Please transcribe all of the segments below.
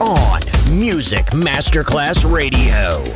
On Music Masterclass Radio.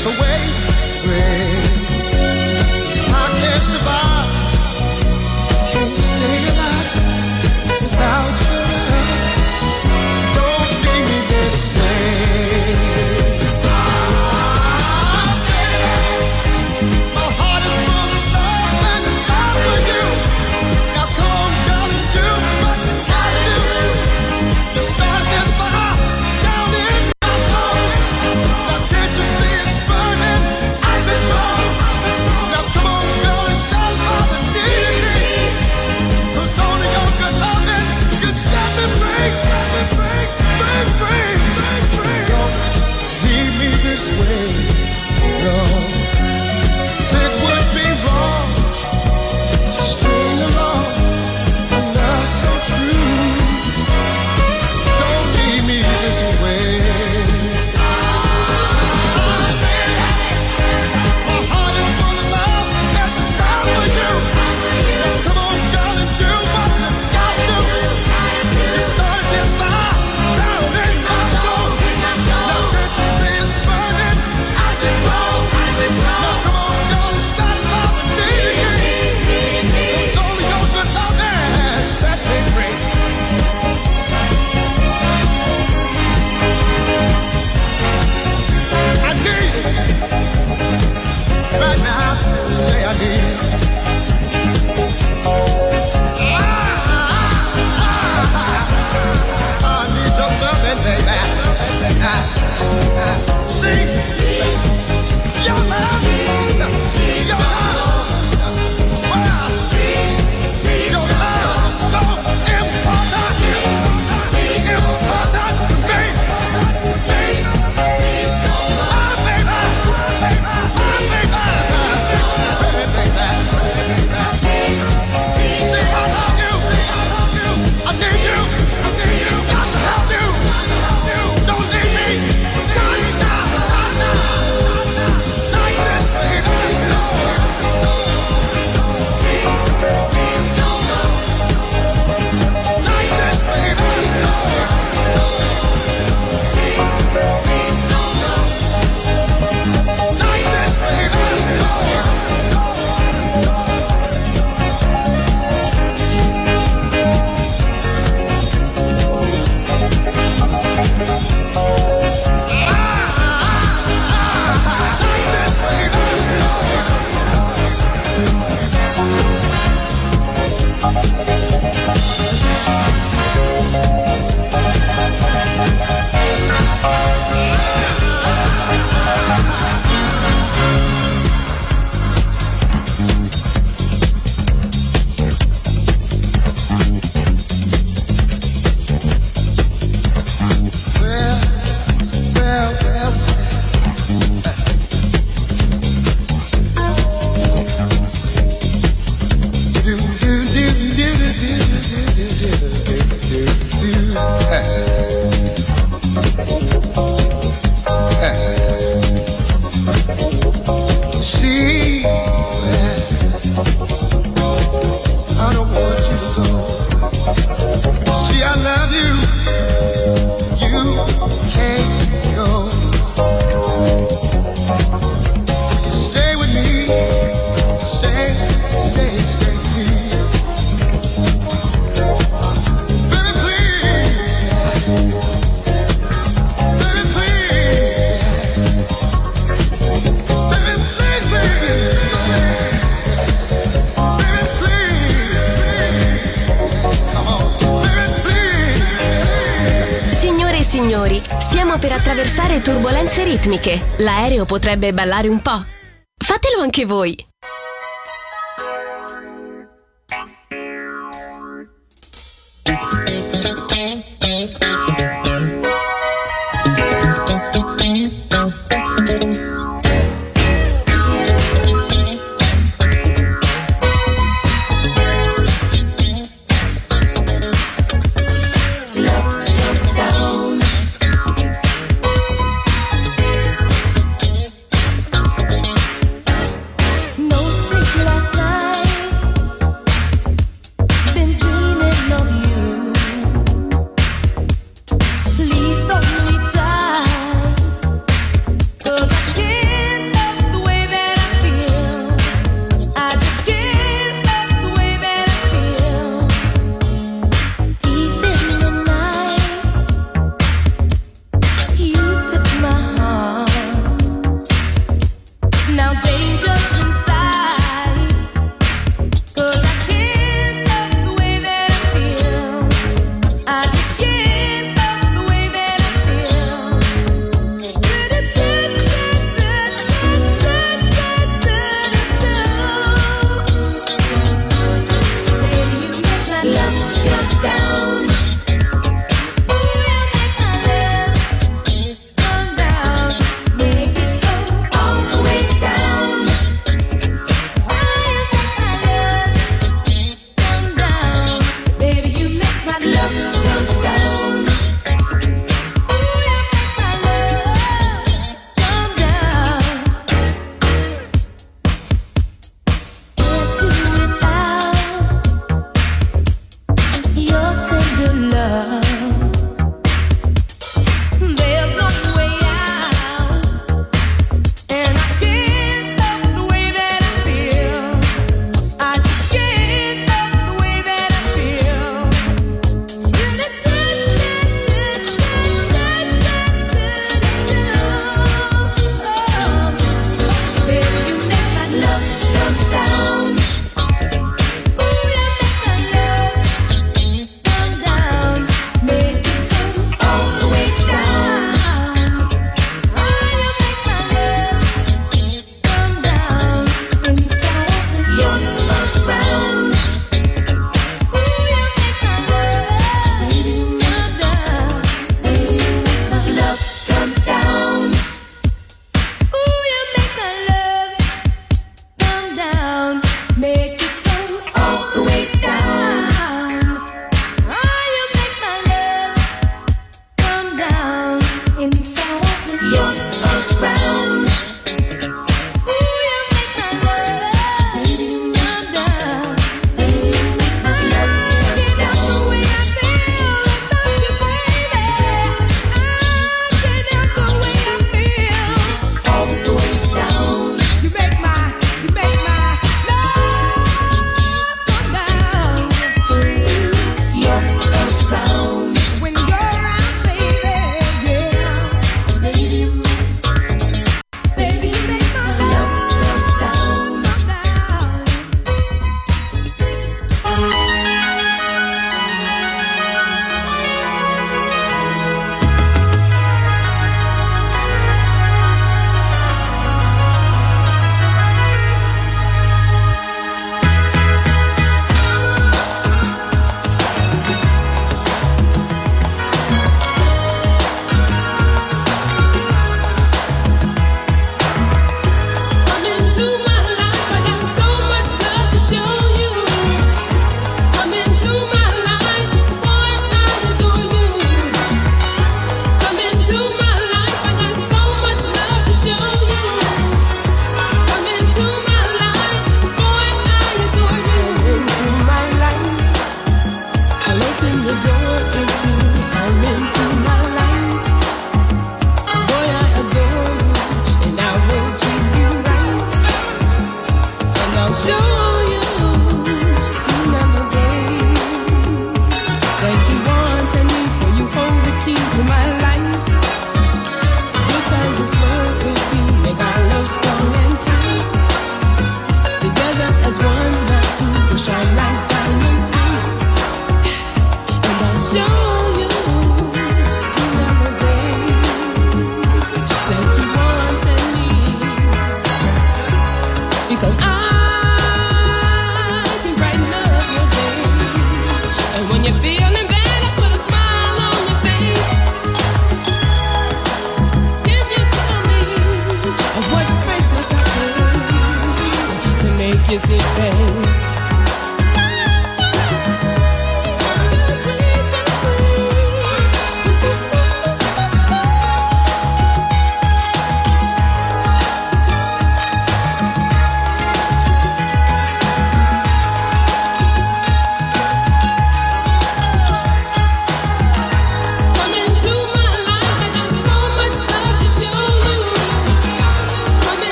us away. Ritmiche. L'aereo potrebbe ballare un po'. Fatelo anche voi.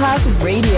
The man